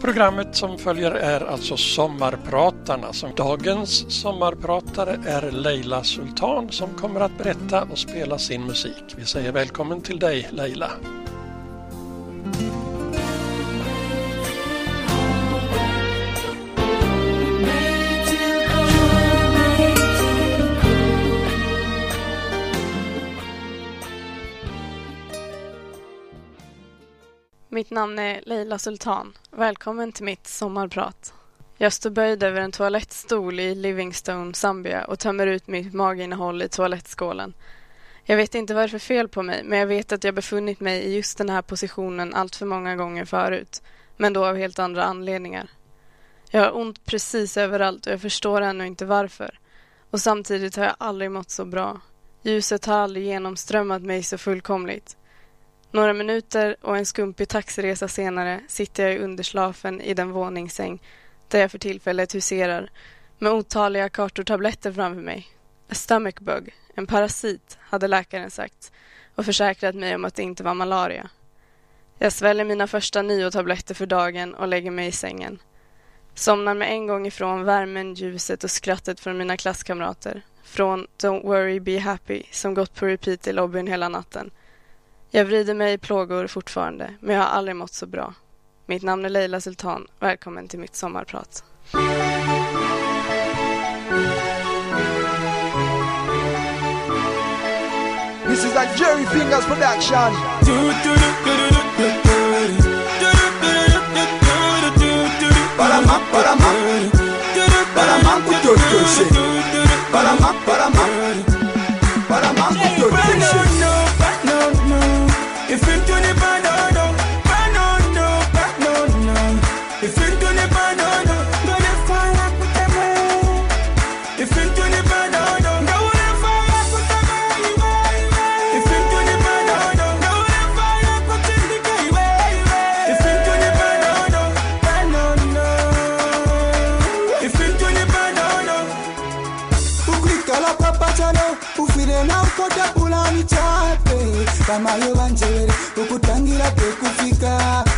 Programmet som följer är alltså Sommarpratarna. Som dagens sommarpratare är Leila Sultan som kommer att berätta och spela sin musik. Vi säger välkommen till dig Leila. Mitt namn är Leila Sultan. Välkommen till mitt sommarprat. Jag står böjd över en toalettstol i Livingstone, Zambia och tömmer ut mitt maginnehåll i toalettskålen. Jag vet inte vad det är för fel på mig, men jag vet att jag befunnit mig i just den här positionen allt för många gånger förut, men då av helt andra anledningar. Jag har ont precis överallt och jag förstår ännu inte varför. Och samtidigt har jag aldrig mått så bra. Ljuset har aldrig genomströmmat mig så fullkomligt. Några minuter och en skumpig taxiresa senare sitter jag i underslafen i den våningssäng där jag för tillfället huserar med otaliga kartortabletter framför mig. A stomach bug, en parasit, hade läkaren sagt och försäkrat mig om att det inte var malaria. Jag sväljer mina första nio tabletter för dagen och lägger mig i sängen. Somnar med en gång ifrån värmen, ljuset och skrattet från mina klasskamrater. Från Don't worry, be happy som gått på repeat i lobbyn hela natten jag vrider mig i plågor fortfarande, men jag har aldrig mått så bra. Mitt namn är Leila Sultan. Välkommen till mitt sommarprat. This is a Jerry Fingers production. Baramak, vamayo vanzvere okutangira pekufika.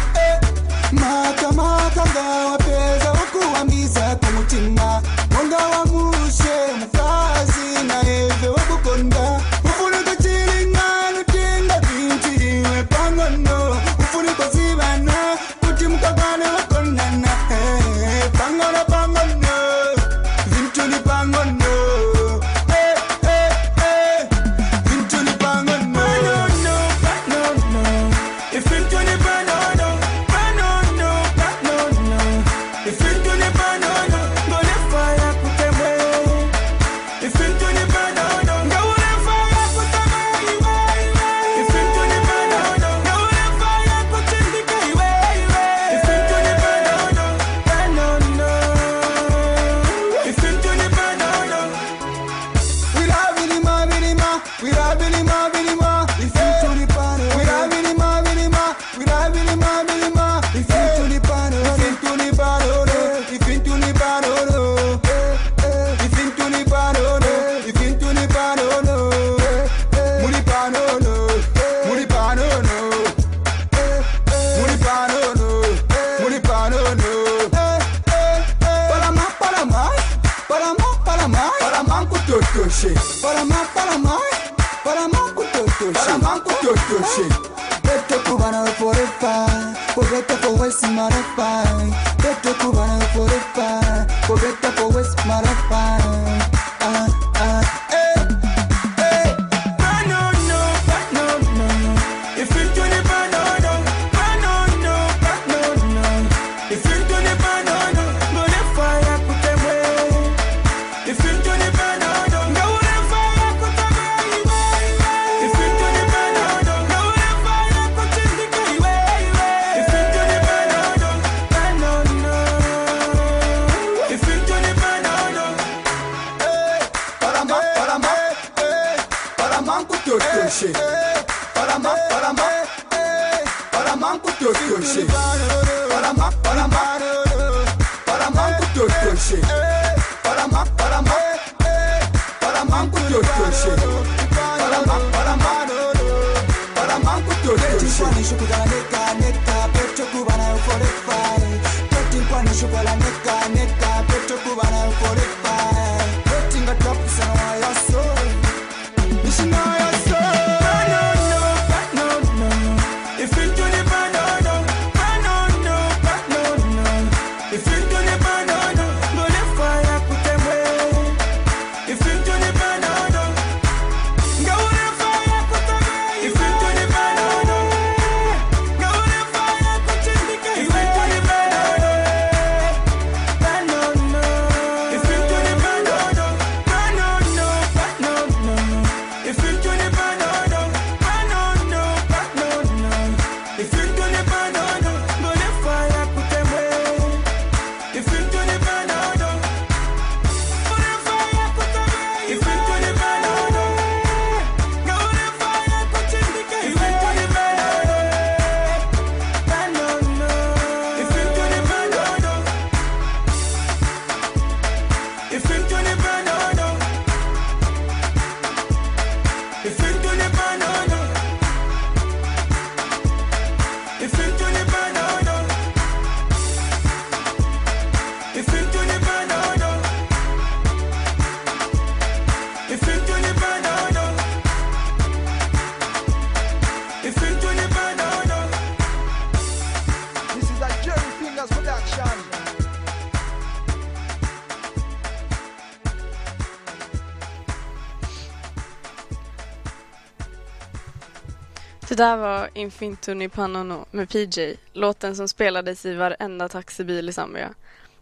Det där var Infintuni Panono med PJ, låten som spelades i varenda taxibil i Zambia.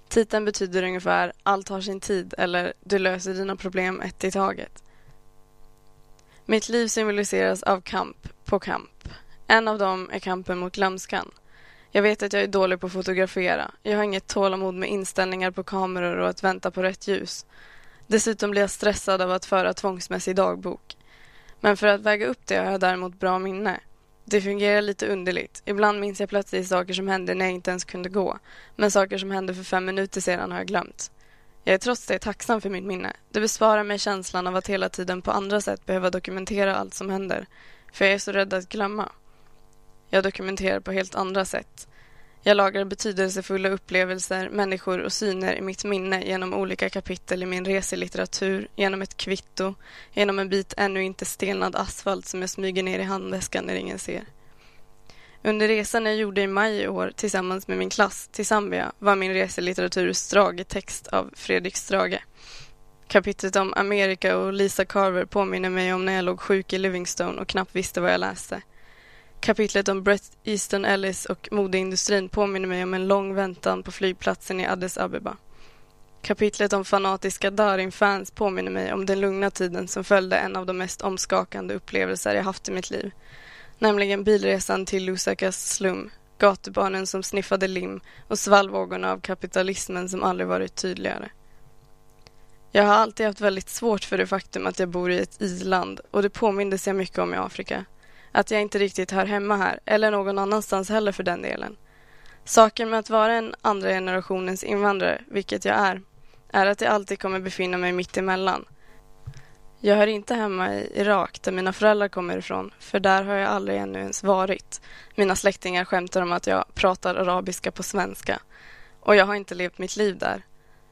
Titeln betyder ungefär allt har sin tid eller du löser dina problem ett i taget. Mitt liv symboliseras av kamp på kamp. En av dem är kampen mot glömskan. Jag vet att jag är dålig på att fotografera. Jag har inget tålamod med inställningar på kameror och att vänta på rätt ljus. Dessutom blir jag stressad av att föra tvångsmässig dagbok. Men för att väga upp det har jag däremot bra minne. Det fungerar lite underligt. Ibland minns jag plötsligt saker som hände när jag inte ens kunde gå. Men saker som hände för fem minuter sedan har jag glömt. Jag är trots det tacksam för mitt minne. Det besparar mig känslan av att hela tiden på andra sätt behöva dokumentera allt som händer. För jag är så rädd att glömma. Jag dokumenterar på helt andra sätt. Jag lagrar betydelsefulla upplevelser, människor och syner i mitt minne genom olika kapitel i min reselitteratur, genom ett kvitto, genom en bit ännu inte stelnad asfalt som jag smyger ner i handväskan när ingen ser. Under resan jag gjorde i maj i år tillsammans med min klass till Zambia var min reselitteratur Strage-text av Fredrik Strage. Kapitlet om Amerika och Lisa Carver påminner mig om när jag låg sjuk i Livingstone och knappt visste vad jag läste. Kapitlet om Brett Easton Ellis och modeindustrin påminner mig om en lång väntan på flygplatsen i Addis Abeba. Kapitlet om fanatiska Darin-fans påminner mig om den lugna tiden som följde en av de mest omskakande upplevelser jag haft i mitt liv. Nämligen bilresan till Lusakas slum, gatubarnen som sniffade lim och svallvågorna av kapitalismen som aldrig varit tydligare. Jag har alltid haft väldigt svårt för det faktum att jag bor i ett i-land och det påmindes jag mycket om i Afrika. Att jag inte riktigt hör hemma här, eller någon annanstans heller för den delen. Saken med att vara en andra generationens invandrare, vilket jag är, är att jag alltid kommer befinna mig mitt emellan. Jag hör inte hemma i Irak, där mina föräldrar kommer ifrån, för där har jag aldrig ännu ens varit. Mina släktingar skämtar om att jag pratar arabiska på svenska. Och jag har inte levt mitt liv där.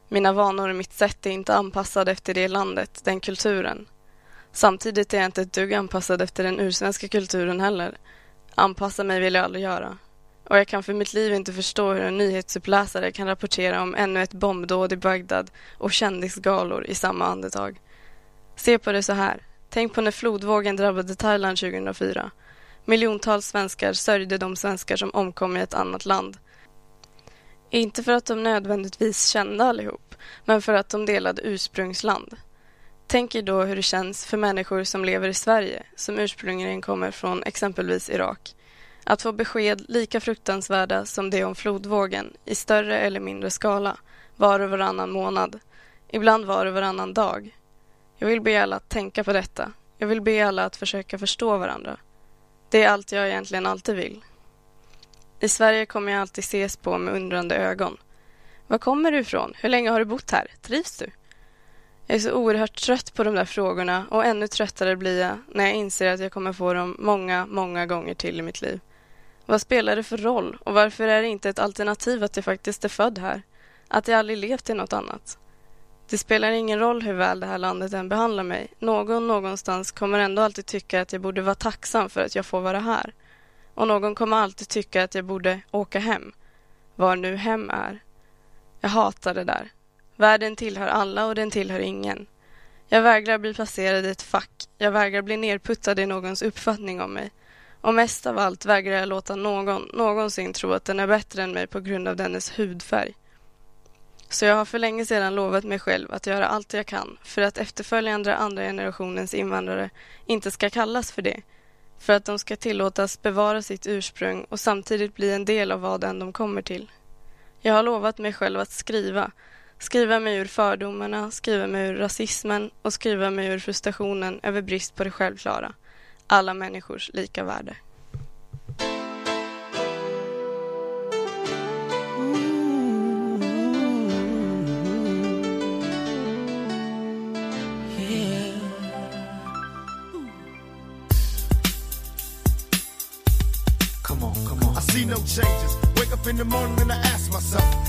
Mina vanor och mitt sätt är inte anpassade efter det landet, den kulturen. Samtidigt är jag inte ett dugg anpassad efter den ursvenska kulturen heller. Anpassa mig vill jag aldrig göra. Och jag kan för mitt liv inte förstå hur en nyhetsuppläsare kan rapportera om ännu ett bombdåd i Bagdad och kändisgalor i samma andetag. Se på det så här. Tänk på när flodvågen drabbade Thailand 2004. Miljontals svenskar sörjde de svenskar som omkom i ett annat land. Inte för att de nödvändigtvis kände allihop, men för att de delade ursprungsland. Tänk er då hur det känns för människor som lever i Sverige, som ursprungligen kommer från exempelvis Irak. Att få besked lika fruktansvärda som det om flodvågen, i större eller mindre skala, var och varannan månad. Ibland var och varannan dag. Jag vill be alla att tänka på detta. Jag vill be alla att försöka förstå varandra. Det är allt jag egentligen alltid vill. I Sverige kommer jag alltid ses på med undrande ögon. Var kommer du ifrån? Hur länge har du bott här? Trivs du? Jag är så oerhört trött på de där frågorna och ännu tröttare blir jag när jag inser att jag kommer få dem många, många gånger till i mitt liv. Vad spelar det för roll och varför är det inte ett alternativ att jag faktiskt är född här? Att jag aldrig levt i något annat. Det spelar ingen roll hur väl det här landet än behandlar mig. Någon någonstans kommer ändå alltid tycka att jag borde vara tacksam för att jag får vara här. Och någon kommer alltid tycka att jag borde åka hem. Var nu hem är. Jag hatar det där. Världen tillhör alla och den tillhör ingen. Jag vägrar bli placerad i ett fack. Jag vägrar bli nerputtad i någons uppfattning om mig. Och mest av allt vägrar jag låta någon någonsin tro att den är bättre än mig på grund av dennes hudfärg. Så jag har för länge sedan lovat mig själv att göra allt jag kan för att efterföljande andra generationens invandrare inte ska kallas för det. För att de ska tillåtas bevara sitt ursprung och samtidigt bli en del av vad än de kommer till. Jag har lovat mig själv att skriva. Skriva mig ur fördomarna, skriva mig ur rasismen och skriva mig ur frustrationen över brist på det självklara. Alla människors lika värde. Come on, come on. I see no changes. Wake up in the morning and I ask myself,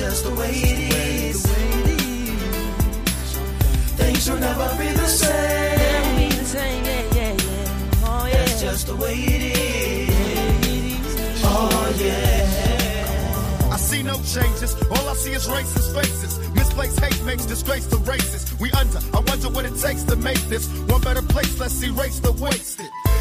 Just the way it is. Things will never be the same. That's just the way it is. Oh yeah. I see no changes. All I see is racist faces. Misplaced hate makes disgrace to races. We under. I wonder what it takes to make this one better place. Let's erase the wasted.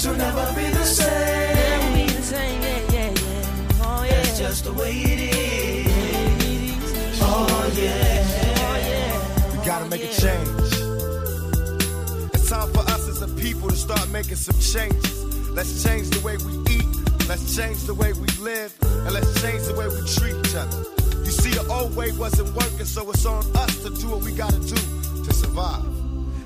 Things will never be the same. That's just the way it is. Oh, oh yeah. We gotta make a change. It's time for us as a people to start making some changes. Let's change the way we eat. Let's change the way we live. And let's change the way we treat each other. You see, the old way wasn't working, so it's on us to do what we gotta do to survive.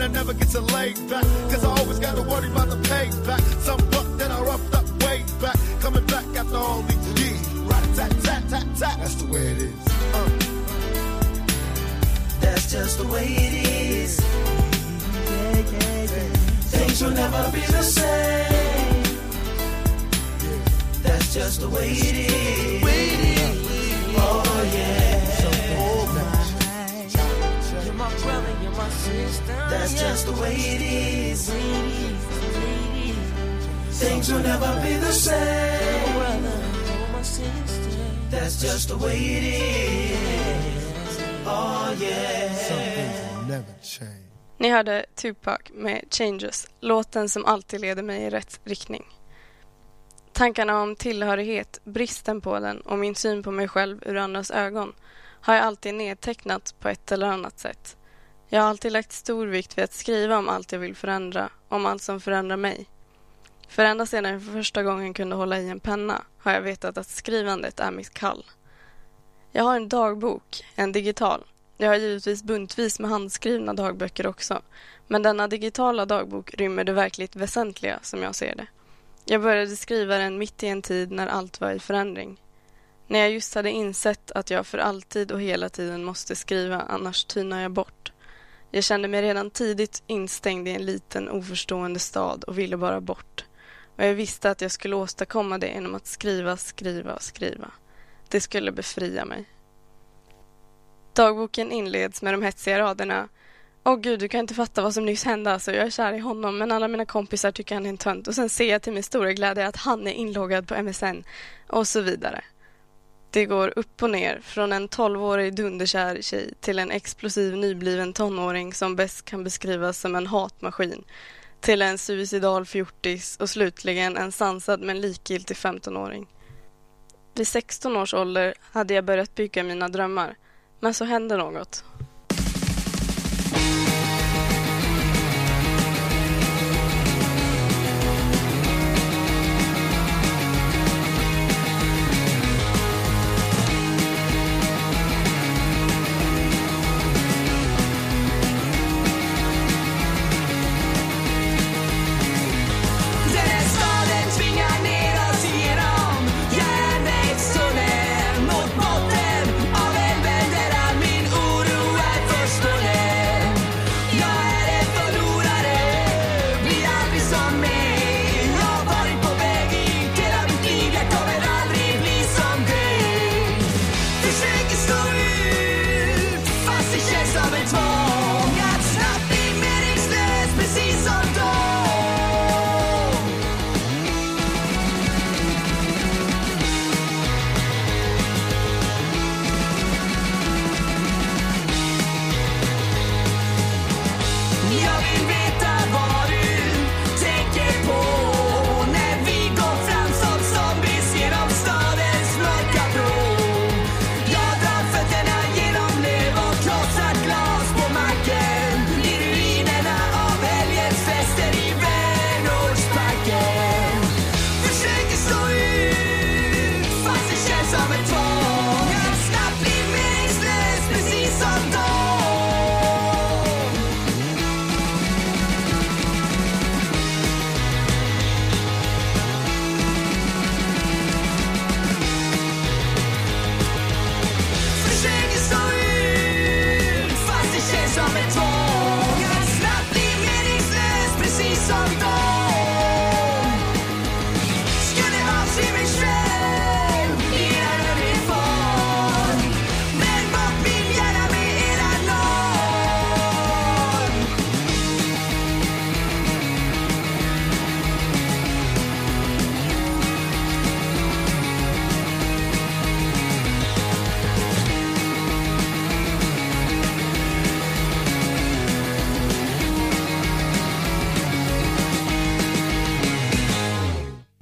And I never get to lay back. Cause I always gotta worry about the payback. Some buck that I roughed up way back. Coming back after all these years. Right, tat, tat, tat, tat. That's the way it is. Uh. That's just the way it is. Things will never be the same. That's That's just the way it is. Oh yeah. Brother, you're my sister. That's just the way it is. Things will never be the same. That's just the way it is. Oh yeah. Never change. Ni hörde Tupac med Changes, låten som alltid leder mig i rätt riktning. Tankarna om tillhörighet, bristen på den och min syn på mig själv ur andras ögon har jag alltid nedtecknat på ett eller annat sätt. Jag har alltid lagt stor vikt vid att skriva om allt jag vill förändra, om allt som förändrar mig. För ända sedan jag för första gången kunde hålla i en penna har jag vetat att skrivandet är mitt kall. Jag har en dagbok, en digital. Jag har givetvis buntvis med handskrivna dagböcker också. Men denna digitala dagbok rymmer det verkligt väsentliga som jag ser det. Jag började skriva den mitt i en tid när allt var i förändring. När jag just hade insett att jag för alltid och hela tiden måste skriva, annars tynar jag bort. Jag kände mig redan tidigt instängd i en liten oförstående stad och ville bara bort. Och jag visste att jag skulle åstadkomma det genom att skriva, skriva, och skriva. Det skulle befria mig. Dagboken inleds med de hetsiga raderna. Åh gud, du kan inte fatta vad som nyss hände. Alltså, jag är kär i honom, men alla mina kompisar tycker han är en tönt. Och sen ser jag till min stora glädje att han är inloggad på MSN. Och så vidare. Det går upp och ner från en 12-årig dunderkär tjej till en explosiv nybliven tonåring som bäst kan beskrivas som en hatmaskin till en suicidal fjortis och slutligen en sansad men likgiltig 15-åring. Vid 16 års ålder hade jag börjat bygga mina drömmar. Men så hände något.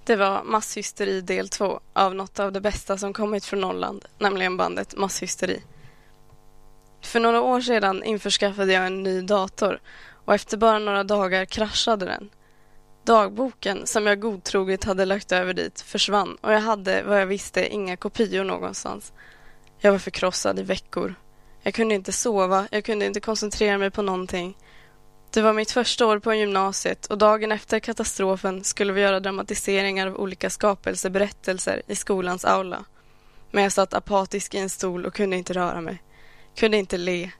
Det var Masshysteri del 2 av något av det bästa som kommit från Norrland, nämligen bandet Masshysteri. För några år sedan införskaffade jag en ny dator och efter bara några dagar kraschade den. Dagboken som jag godtroget hade lagt över dit försvann och jag hade, vad jag visste, inga kopior någonstans. Jag var förkrossad i veckor. Jag kunde inte sova, jag kunde inte koncentrera mig på någonting. Det var mitt första år på gymnasiet och dagen efter katastrofen skulle vi göra dramatiseringar av olika skapelseberättelser i skolans aula. Men jag satt apatisk i en stol och kunde inte röra mig. Kunde inte le.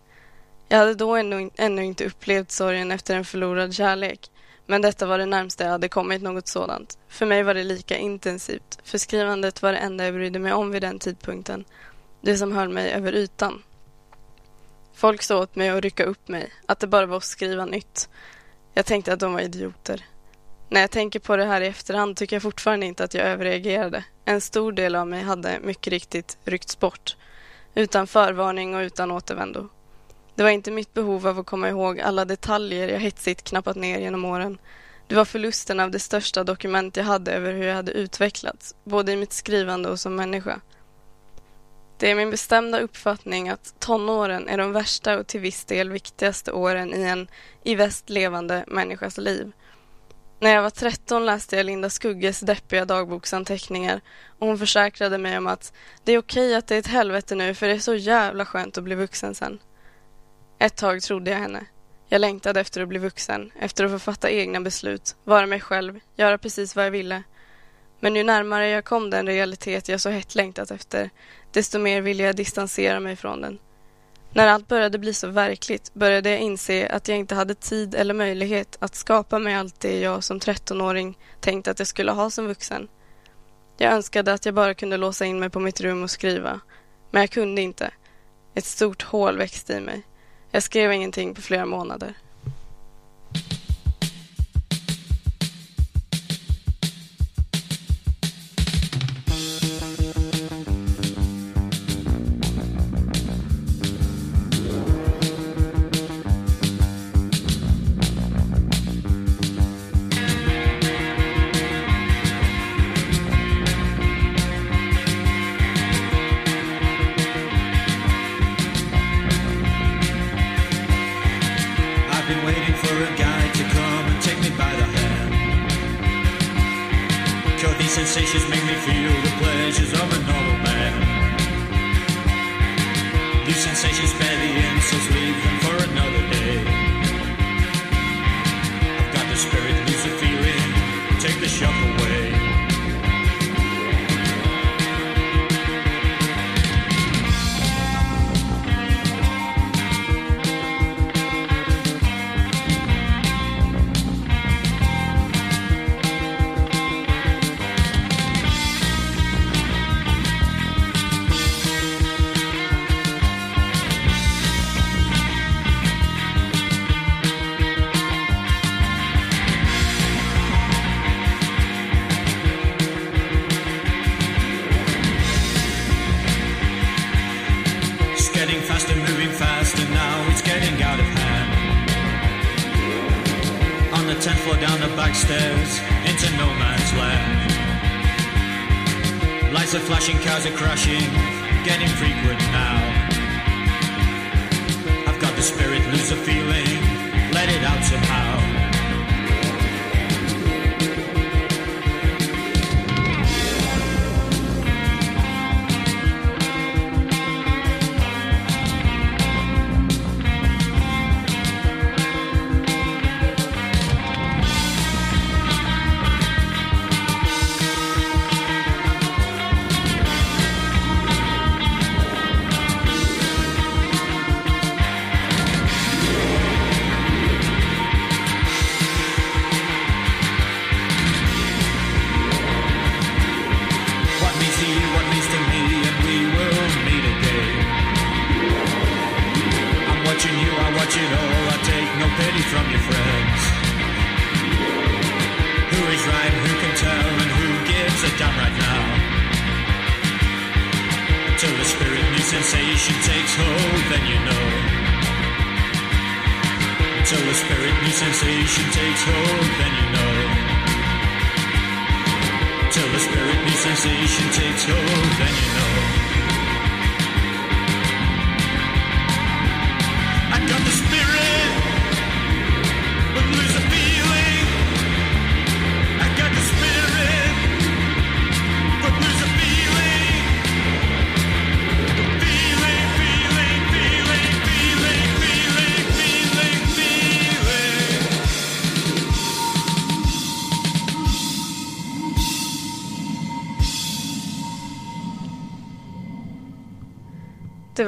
Jag hade då ännu, ännu inte upplevt sorgen efter en förlorad kärlek. Men detta var det närmaste jag hade kommit något sådant. För mig var det lika intensivt, för skrivandet var det enda jag brydde mig om vid den tidpunkten. Det som höll mig över ytan. Folk sa åt mig att rycka upp mig, att det bara var att skriva nytt. Jag tänkte att de var idioter. När jag tänker på det här i efterhand tycker jag fortfarande inte att jag överreagerade. En stor del av mig hade mycket riktigt ryckts bort. Utan förvarning och utan återvändo. Det var inte mitt behov av att komma ihåg alla detaljer jag hetsigt knappat ner genom åren. Det var förlusten av det största dokument jag hade över hur jag hade utvecklats, både i mitt skrivande och som människa. Det är min bestämda uppfattning att tonåren är de värsta och till viss del viktigaste åren i en i väst levande människas liv. När jag var 13 läste jag Linda Skugges deppiga dagboksanteckningar och hon försäkrade mig om att det är okej att det är ett helvete nu för det är så jävla skönt att bli vuxen sen. Ett tag trodde jag henne. Jag längtade efter att bli vuxen, efter att få fatta egna beslut, vara mig själv, göra precis vad jag ville. Men ju närmare jag kom den realitet jag så hett längtat efter, desto mer ville jag distansera mig från den. När allt började bli så verkligt började jag inse att jag inte hade tid eller möjlighet att skapa mig allt det jag som 13-åring tänkt att jag skulle ha som vuxen. Jag önskade att jag bara kunde låsa in mig på mitt rum och skriva, men jag kunde inte. Ett stort hål växte i mig. Jag skrev ingenting på flera månader.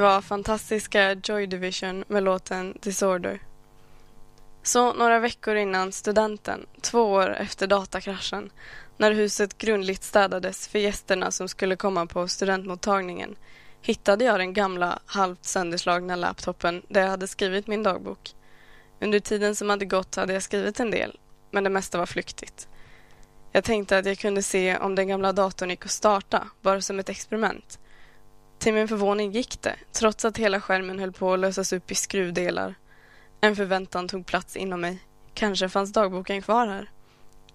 Var fantastiska Joy Division med låten Disorder. Så några veckor innan studenten, två år efter datakraschen, när huset grundligt städades för gästerna som skulle komma på studentmottagningen, hittade jag den gamla, halvt sönderslagna laptopen där jag hade skrivit min dagbok. Under tiden som hade gått hade jag skrivit en del, men det mesta var flyktigt. Jag tänkte att jag kunde se om den gamla datorn gick att starta, bara som ett experiment. Till min förvåning gick det, trots att hela skärmen höll på att lösas upp i skruvdelar. En förväntan tog plats inom mig. Kanske fanns dagboken kvar här.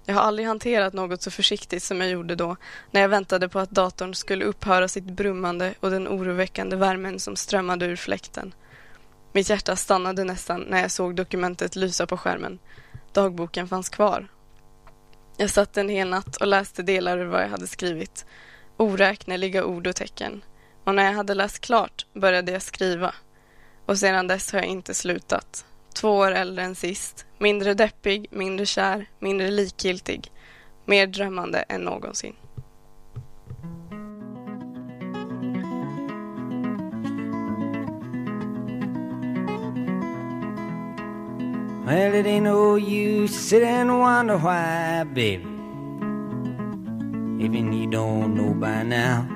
Jag har aldrig hanterat något så försiktigt som jag gjorde då när jag väntade på att datorn skulle upphöra sitt brummande och den oroväckande värmen som strömmade ur fläkten. Mitt hjärta stannade nästan när jag såg dokumentet lysa på skärmen. Dagboken fanns kvar. Jag satt en hel natt och läste delar ur vad jag hade skrivit. Oräkneliga ord och tecken. Och när jag hade läst klart började jag skriva. Och sedan dess har jag inte slutat. Två år äldre än sist. Mindre deppig, mindre kär, mindre likgiltig. Mer drömmande än någonsin. Well, it ain't no use sit and wonder why, baby. Even you don't know by now.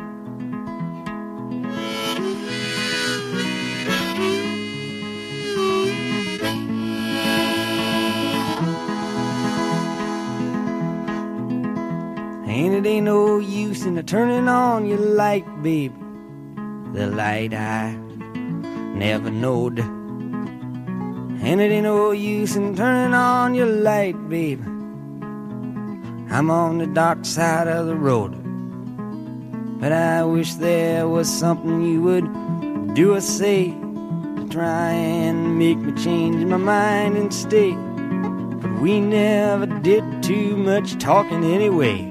It ain't no use in turning on your light, baby. The light I never knowed. And it ain't no use in turning on your light, baby. I'm on the dark side of the road. But I wish there was something you would do or say to try and make me change my mind and stay. But we never did too much talking anyway.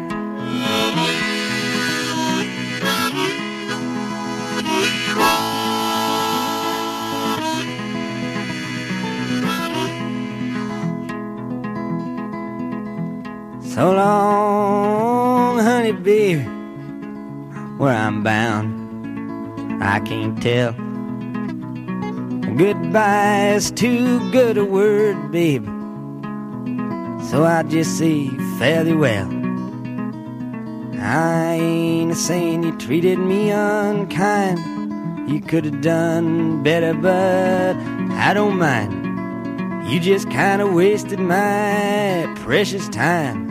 So long, honey, baby, where I'm bound, I can't tell. Goodbye is too good a word, baby. So I just say fairly well. I ain't a saying you treated me unkind. You could have done better, but I don't mind. You just kind of wasted my precious time.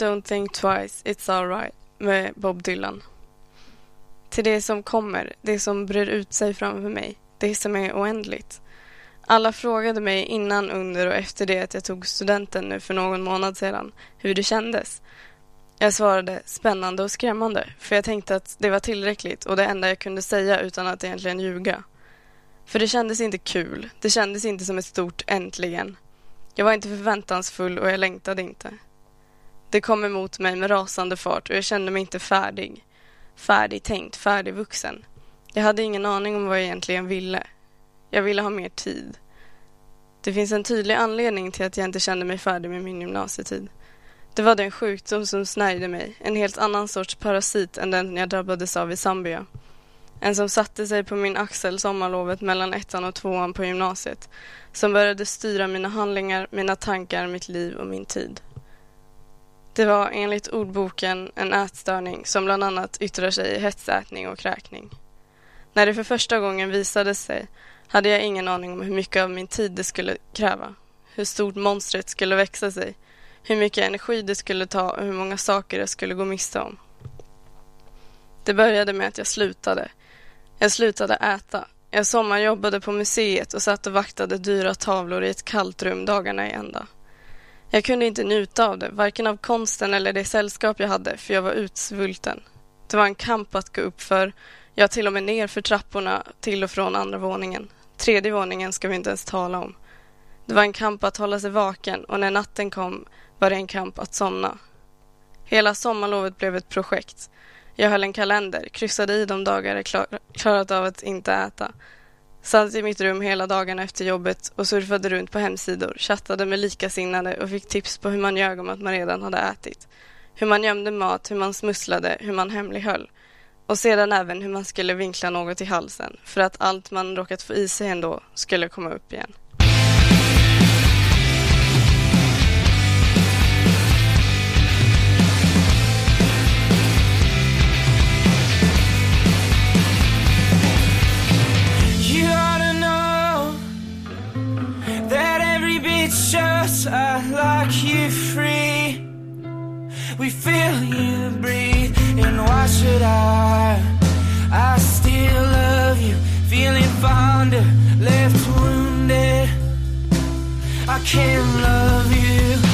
Don't think twice, it's alright med Bob Dylan. Till det som kommer, det som brer ut sig framför mig, det som är oändligt. Alla frågade mig innan, under och efter det att jag tog studenten nu för någon månad sedan hur det kändes. Jag svarade spännande och skrämmande, för jag tänkte att det var tillräckligt och det enda jag kunde säga utan att egentligen ljuga. För det kändes inte kul, det kändes inte som ett stort äntligen. Jag var inte förväntansfull och jag längtade inte. Det kom emot mig med rasande fart och jag kände mig inte färdig. Färdigtänkt, färdigvuxen. Jag hade ingen aning om vad jag egentligen ville. Jag ville ha mer tid. Det finns en tydlig anledning till att jag inte kände mig färdig med min gymnasietid. Det var den sjukdom som snärjde mig, en helt annan sorts parasit än den jag drabbades av i Zambia. En som satte sig på min axel sommarlovet mellan ettan och tvåan på gymnasiet. Som började styra mina handlingar, mina tankar, mitt liv och min tid. Det var enligt ordboken en ätstörning som bland annat yttrar sig i hetsätning och kräkning. När det för första gången visade sig hade jag ingen aning om hur mycket av min tid det skulle kräva. Hur stort monstret skulle växa sig. Hur mycket energi det skulle ta och hur många saker jag skulle gå miste om. Det började med att jag slutade. Jag slutade äta. Jag sommarjobbade på museet och satt och vaktade dyra tavlor i ett kallt rum dagarna i ända. Jag kunde inte njuta av det, varken av konsten eller det sällskap jag hade, för jag var utsvulten. Det var en kamp att gå upp för, ja till och med ner för trapporna till och från andra våningen. Tredje våningen ska vi inte ens tala om. Det var en kamp att hålla sig vaken och när natten kom var det en kamp att somna. Hela sommarlovet blev ett projekt. Jag höll en kalender, kryssade i de dagar jag klar, klarat av att inte äta. Satt i mitt rum hela dagarna efter jobbet och surfade runt på hemsidor, chattade med likasinnade och fick tips på hur man ljög om att man redan hade ätit. Hur man gömde mat, hur man smusslade, hur man hemlighöll. Och sedan även hur man skulle vinkla något i halsen för att allt man råkat få i sig ändå skulle komma upp igen. Just uh, like you free. We feel you breathe, and why should I? I still love you, feeling fonder, left wounded. I can love you,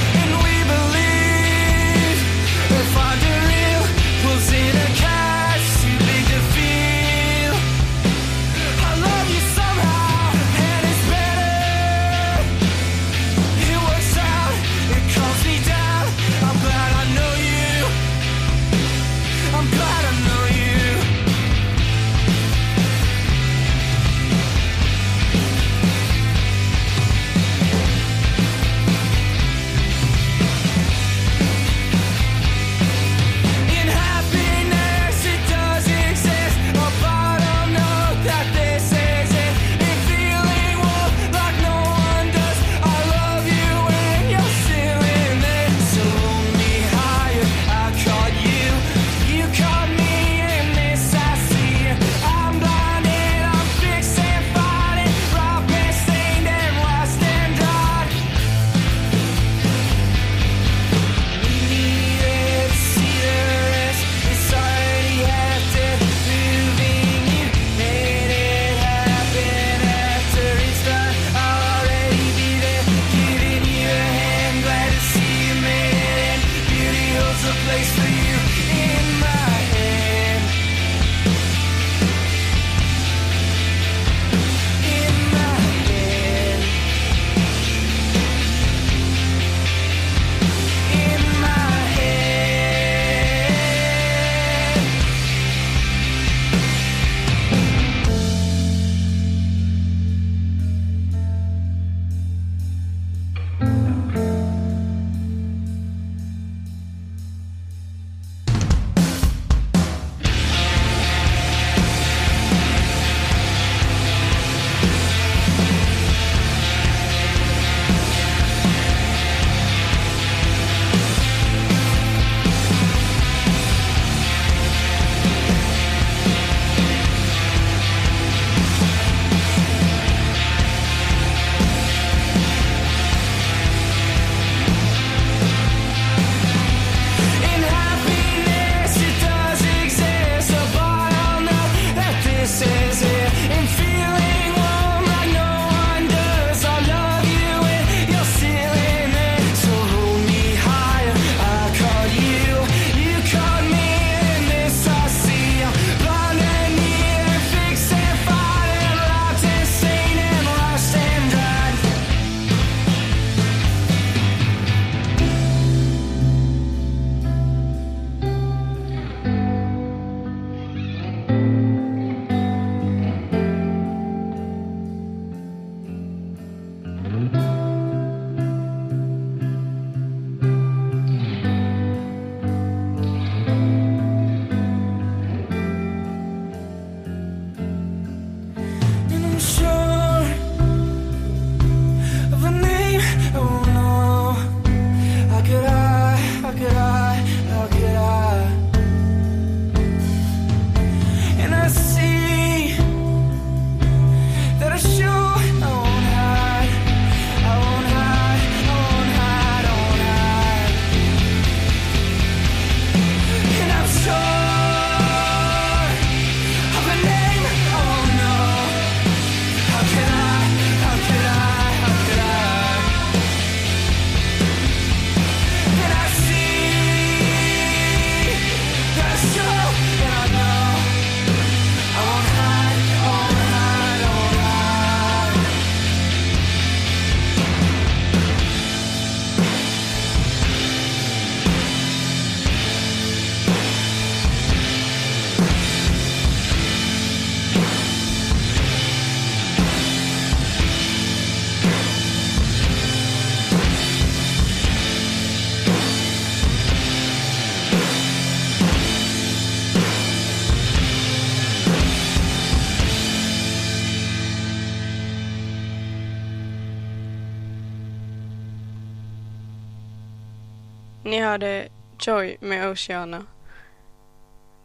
Joy med Oceana.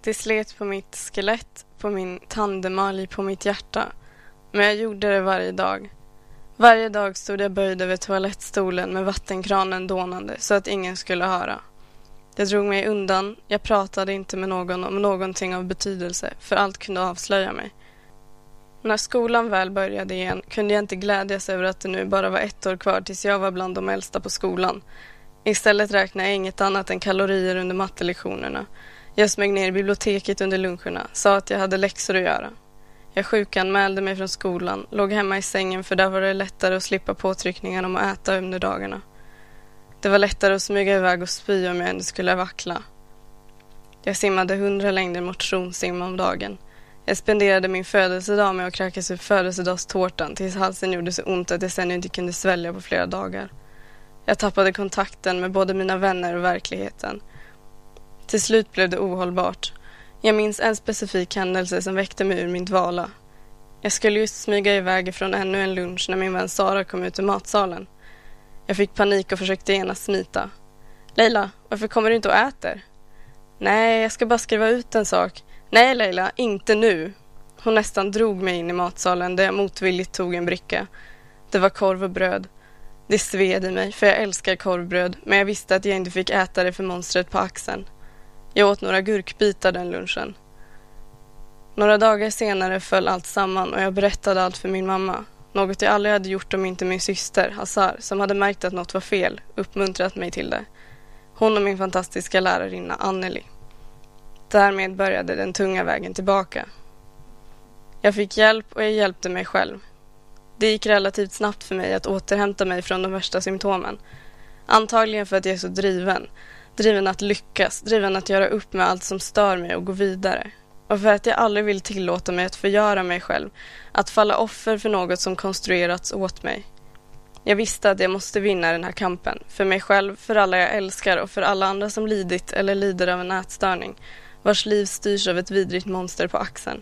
Det slet på mitt skelett, på min tandemalj, på mitt hjärta. Men jag gjorde det varje dag. Varje dag stod jag böjd över toalettstolen med vattenkranen dånande så att ingen skulle höra. Jag drog mig undan, jag pratade inte med någon om någonting av betydelse för allt kunde avslöja mig. När skolan väl började igen kunde jag inte glädjas över att det nu bara var ett år kvar tills jag var bland de äldsta på skolan. Istället räknade jag inget annat än kalorier under mattelektionerna. Jag smög ner i biblioteket under luncherna, sa att jag hade läxor att göra. Jag sjukanmälde mig från skolan, låg hemma i sängen för där var det lättare att slippa påtryckningarna om att äta under dagarna. Det var lättare att smyga iväg och spy om jag ändå skulle vackla. Jag simmade hundra längder motionssim om dagen. Jag spenderade min födelsedag med att kräkas upp födelsedagstårtan tills halsen gjorde så ont att jag sen inte kunde svälja på flera dagar. Jag tappade kontakten med både mina vänner och verkligheten. Till slut blev det ohållbart. Jag minns en specifik händelse som väckte mig ur min dvala. Jag skulle just smyga iväg från ännu en lunch när min vän Sara kom ut ur matsalen. Jag fick panik och försökte genast smita. Leila, varför kommer du inte och äter? Nej, jag ska bara skriva ut en sak. Nej Leila, inte nu. Hon nästan drog mig in i matsalen där jag motvilligt tog en bricka. Det var korv och bröd. Det sved i mig, för jag älskar korvbröd, men jag visste att jag inte fick äta det för monstret på axeln. Jag åt några gurkbitar den lunchen. Några dagar senare föll allt samman och jag berättade allt för min mamma. Något jag aldrig hade gjort om inte min syster, Hazar, som hade märkt att något var fel, uppmuntrat mig till det. Hon och min fantastiska lärarinna Anneli. Därmed började den tunga vägen tillbaka. Jag fick hjälp och jag hjälpte mig själv. Det gick relativt snabbt för mig att återhämta mig från de värsta symptomen. Antagligen för att jag är så driven. Driven att lyckas, driven att göra upp med allt som stör mig och gå vidare. Och för att jag aldrig vill tillåta mig att förgöra mig själv, att falla offer för något som konstruerats åt mig. Jag visste att jag måste vinna den här kampen, för mig själv, för alla jag älskar och för alla andra som lidit eller lider av en ätstörning, vars liv styrs av ett vidrigt monster på axeln.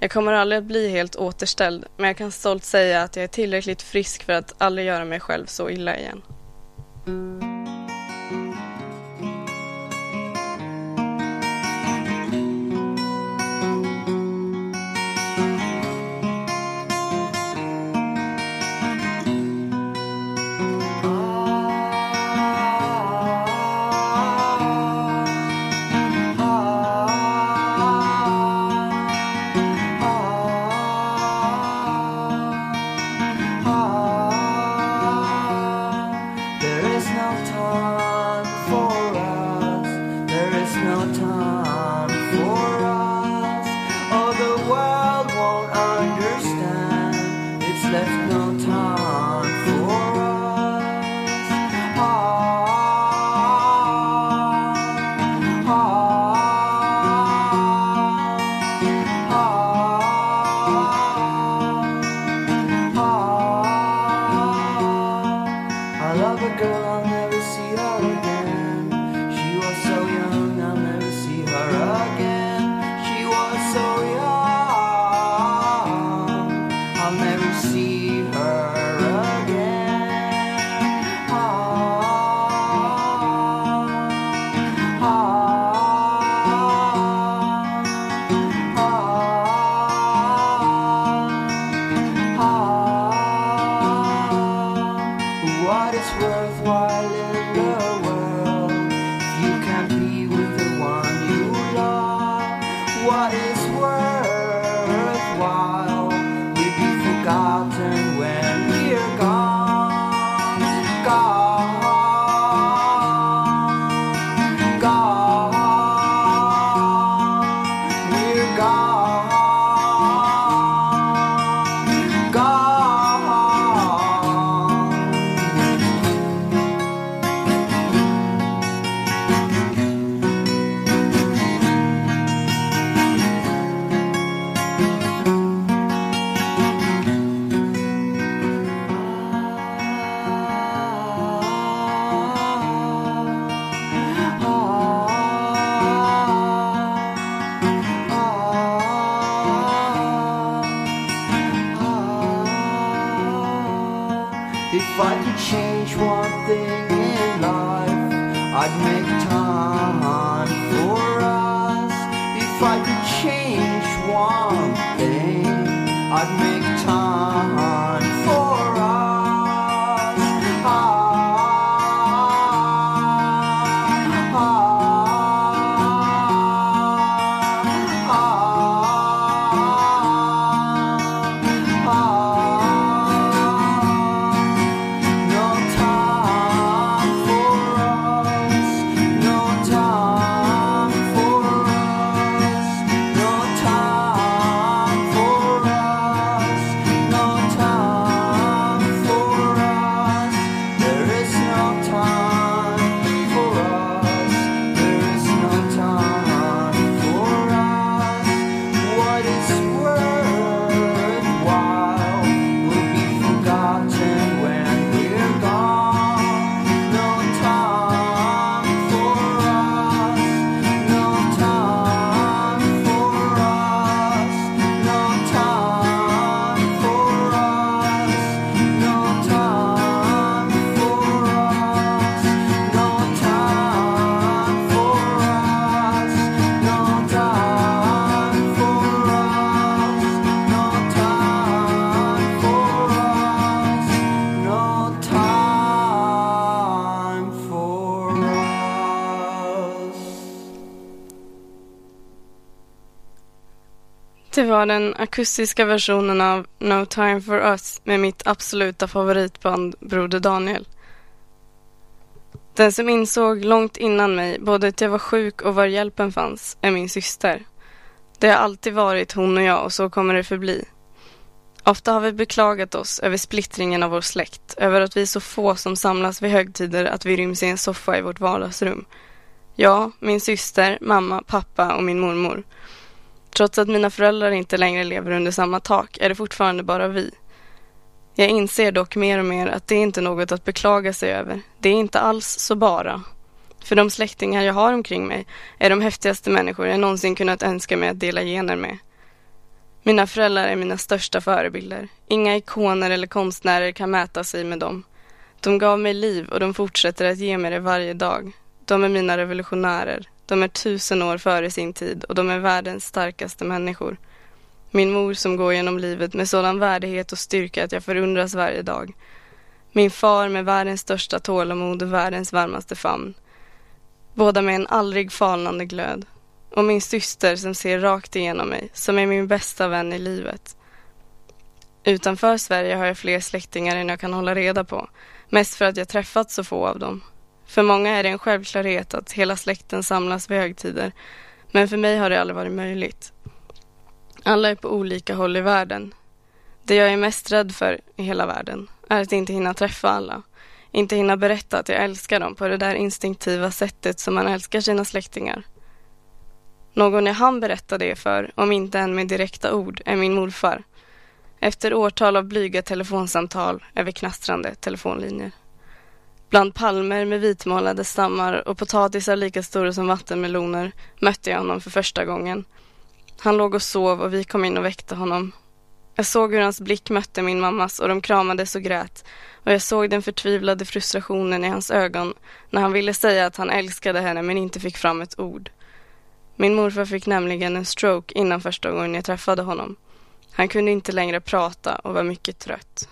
Jag kommer aldrig att bli helt återställd, men jag kan stolt säga att jag är tillräckligt frisk för att aldrig göra mig själv så illa igen. If I could change one thing Det var den akustiska versionen av No Time For Us med mitt absoluta favoritband Broder Daniel. Den som insåg långt innan mig både att jag var sjuk och var hjälpen fanns är min syster. Det har alltid varit hon och jag och så kommer det förbli. Ofta har vi beklagat oss över splittringen av vår släkt, över att vi är så få som samlas vid högtider att vi ryms i en soffa i vårt vardagsrum. Jag, min syster, mamma, pappa och min mormor. Trots att mina föräldrar inte längre lever under samma tak är det fortfarande bara vi. Jag inser dock mer och mer att det är inte något att beklaga sig över. Det är inte alls så bara. För de släktingar jag har omkring mig är de häftigaste människor jag någonsin kunnat önska mig att dela gener med. Mina föräldrar är mina största förebilder. Inga ikoner eller konstnärer kan mäta sig med dem. De gav mig liv och de fortsätter att ge mig det varje dag. De är mina revolutionärer. De är tusen år före sin tid och de är världens starkaste människor. Min mor som går genom livet med sådan värdighet och styrka att jag förundras varje dag. Min far med världens största tålamod och världens varmaste famn. Båda med en aldrig falnande glöd. Och min syster som ser rakt igenom mig, som är min bästa vän i livet. Utanför Sverige har jag fler släktingar än jag kan hålla reda på. Mest för att jag träffat så få av dem. För många är det en självklarhet att hela släkten samlas vid högtider. Men för mig har det aldrig varit möjligt. Alla är på olika håll i världen. Det jag är mest rädd för i hela världen är att inte hinna träffa alla. Inte hinna berätta att jag älskar dem på det där instinktiva sättet som man älskar sina släktingar. Någon jag hann berätta det för, om inte än med direkta ord, är min morfar. Efter årtal av blyga telefonsamtal över knastrande telefonlinjer. Bland palmer med vitmålade stammar och potatisar lika stora som vattenmeloner mötte jag honom för första gången. Han låg och sov och vi kom in och väckte honom. Jag såg hur hans blick mötte min mammas och de kramades och grät och jag såg den förtvivlade frustrationen i hans ögon när han ville säga att han älskade henne men inte fick fram ett ord. Min morfar fick nämligen en stroke innan första gången jag träffade honom. Han kunde inte längre prata och var mycket trött.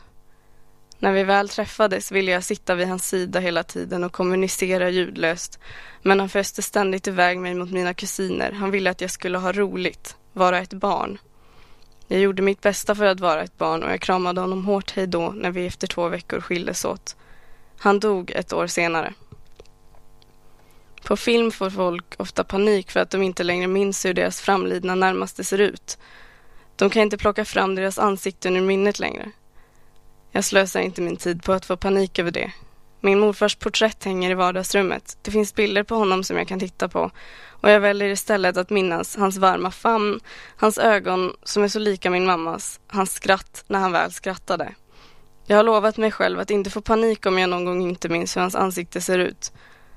När vi väl träffades ville jag sitta vid hans sida hela tiden och kommunicera ljudlöst. Men han föste ständigt iväg mig mot mina kusiner. Han ville att jag skulle ha roligt, vara ett barn. Jag gjorde mitt bästa för att vara ett barn och jag kramade honom hårt hej då när vi efter två veckor skildes åt. Han dog ett år senare. På film får folk ofta panik för att de inte längre minns hur deras framlidna närmaste ser ut. De kan inte plocka fram deras ansikten ur minnet längre. Jag slösar inte min tid på att få panik över det. Min morfars porträtt hänger i vardagsrummet. Det finns bilder på honom som jag kan titta på. Och jag väljer istället att minnas hans varma famn, hans ögon som är så lika min mammas, hans skratt när han väl skrattade. Jag har lovat mig själv att inte få panik om jag någon gång inte minns hur hans ansikte ser ut.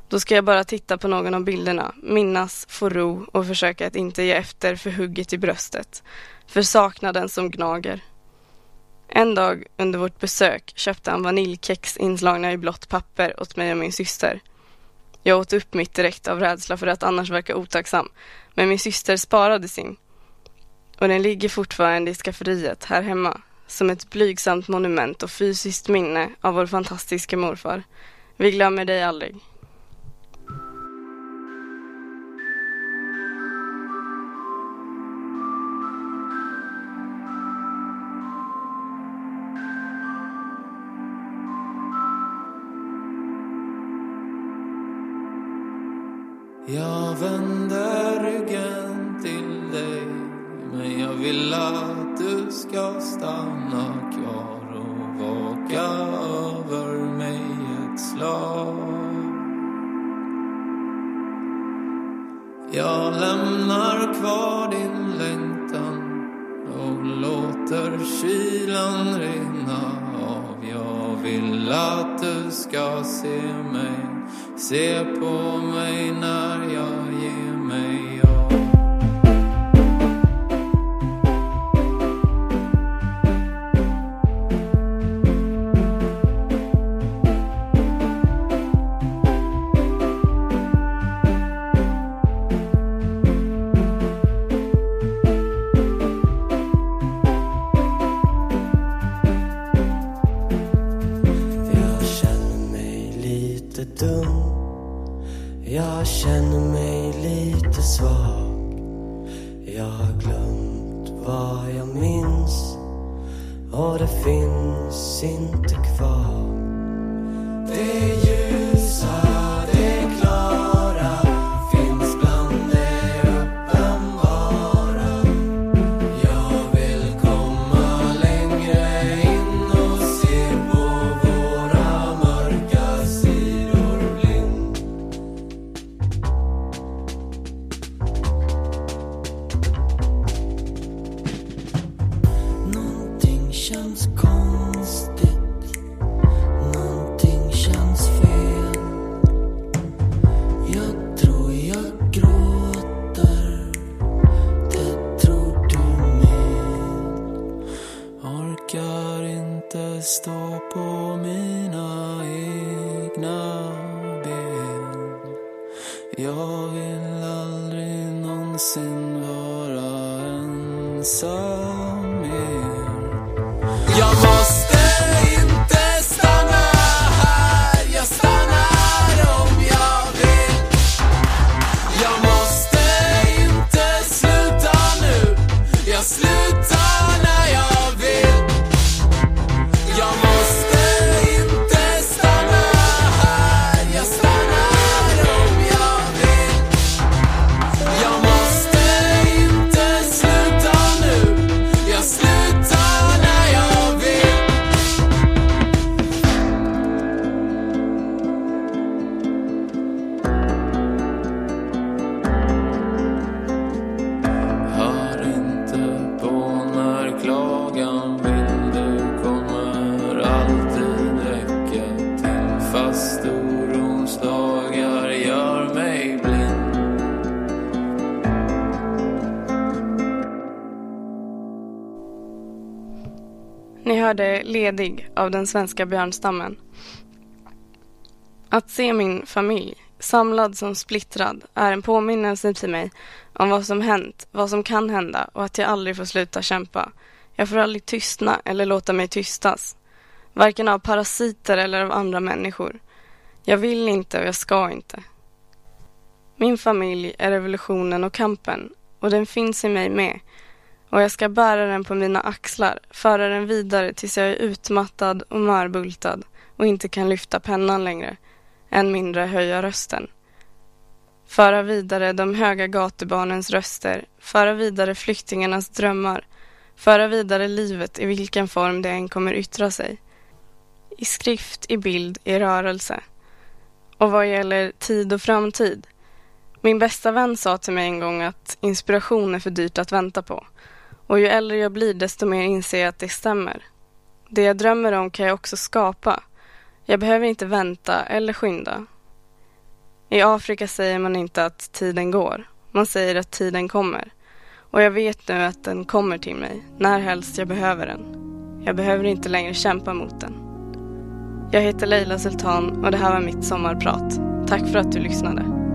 Då ska jag bara titta på någon av bilderna, minnas, få ro och försöka att inte ge efter för hugget i bröstet. För saknaden som gnager. En dag under vårt besök köpte han vaniljkex inslagna i blått papper åt mig och min syster. Jag åt upp mitt direkt av rädsla för att annars verka otacksam, men min syster sparade sin. Och den ligger fortfarande i skafferiet här hemma, som ett blygsamt monument och fysiskt minne av vår fantastiska morfar. Vi glömmer dig aldrig. Ledig av den svenska björnstammen. Att se min familj, samlad som splittrad, är en påminnelse till mig om vad som hänt, vad som kan hända och att jag aldrig får sluta kämpa. Jag får aldrig tystna eller låta mig tystas. Varken av parasiter eller av andra människor. Jag vill inte och jag ska inte. Min familj är revolutionen och kampen och den finns i mig med och jag ska bära den på mina axlar, föra den vidare tills jag är utmattad och mörbultad och inte kan lyfta pennan längre, än mindre höja rösten. Föra vidare de höga gatubarnens röster, föra vidare flyktingarnas drömmar, föra vidare livet i vilken form det än kommer yttra sig. I skrift, i bild, i rörelse. Och vad gäller tid och framtid. Min bästa vän sa till mig en gång att inspiration är för dyrt att vänta på. Och ju äldre jag blir desto mer inser jag att det stämmer. Det jag drömmer om kan jag också skapa. Jag behöver inte vänta eller skynda. I Afrika säger man inte att tiden går. Man säger att tiden kommer. Och jag vet nu att den kommer till mig, när helst jag behöver den. Jag behöver inte längre kämpa mot den. Jag heter Leila Sultan och det här var mitt sommarprat. Tack för att du lyssnade.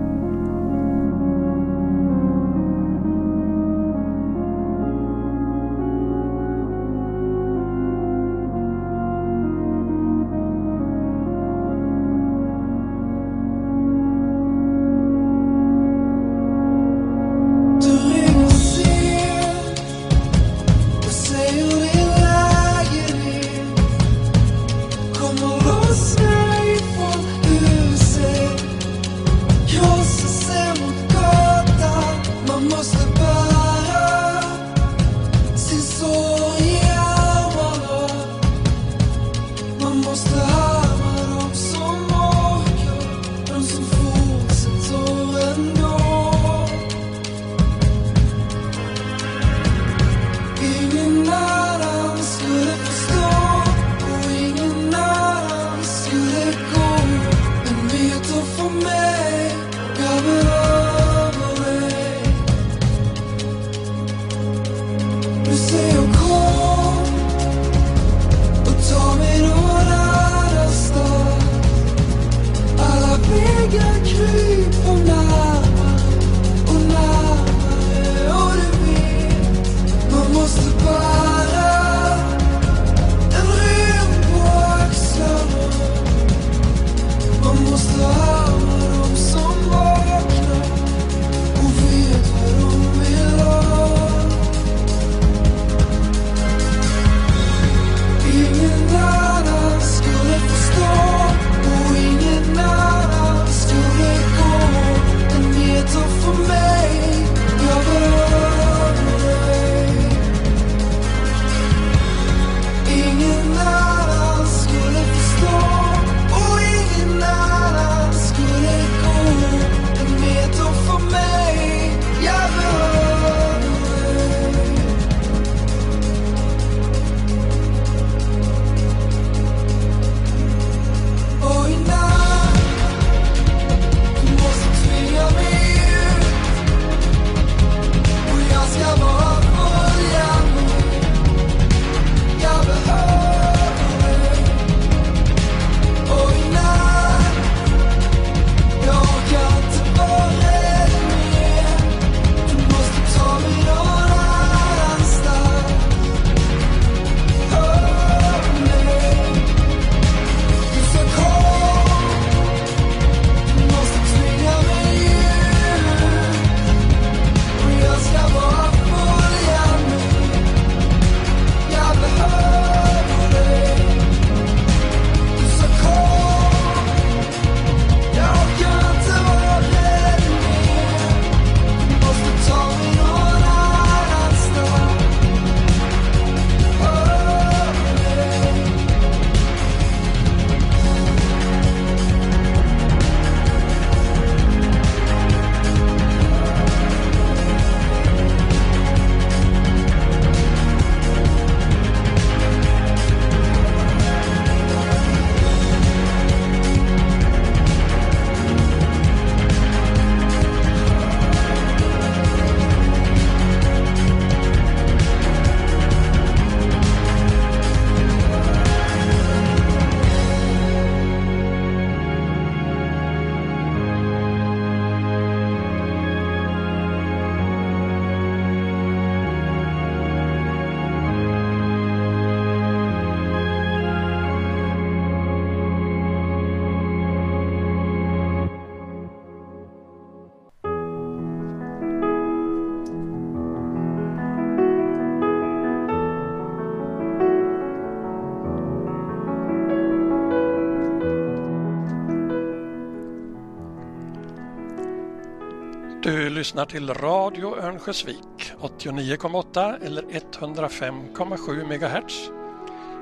Du lyssnar till Radio Örnsköldsvik 89,8 eller 105,7 MHz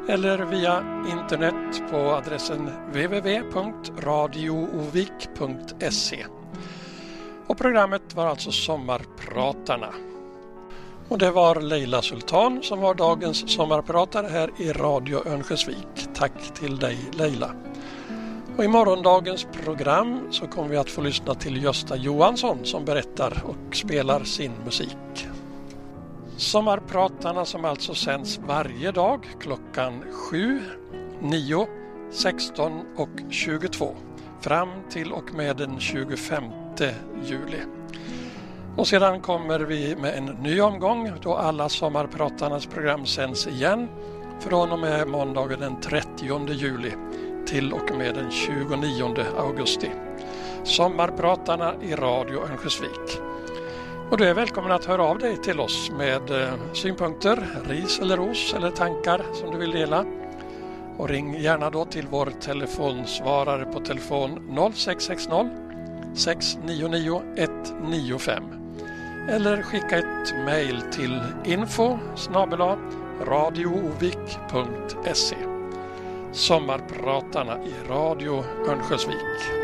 eller via internet på adressen www.radioovik.se. Och programmet var alltså Sommarpratarna. Och det var Leila Sultan som var dagens sommarpratare här i Radio Örnsköldsvik. Tack till dig Leila. Och I morgondagens program så kommer vi att få lyssna till Gösta Johansson som berättar och spelar sin musik. Sommarpratarna som alltså sänds varje dag klockan 7, 9, 16 och 22 fram till och med den 25 juli. Och sedan kommer vi med en ny omgång då alla Sommarpratarnas program sänds igen från och med måndagen den 30 juli till och med den 29 augusti. Sommarpratarna i Radio Örnsköldsvik. Och du är välkommen att höra av dig till oss med eh, synpunkter, ris eller ros eller tankar som du vill dela. Och ring gärna då till vår telefonsvarare på telefon 0660 699 195 eller skicka ett mejl till info radioovik.se Sommarpratarna i Radio Örnsköldsvik.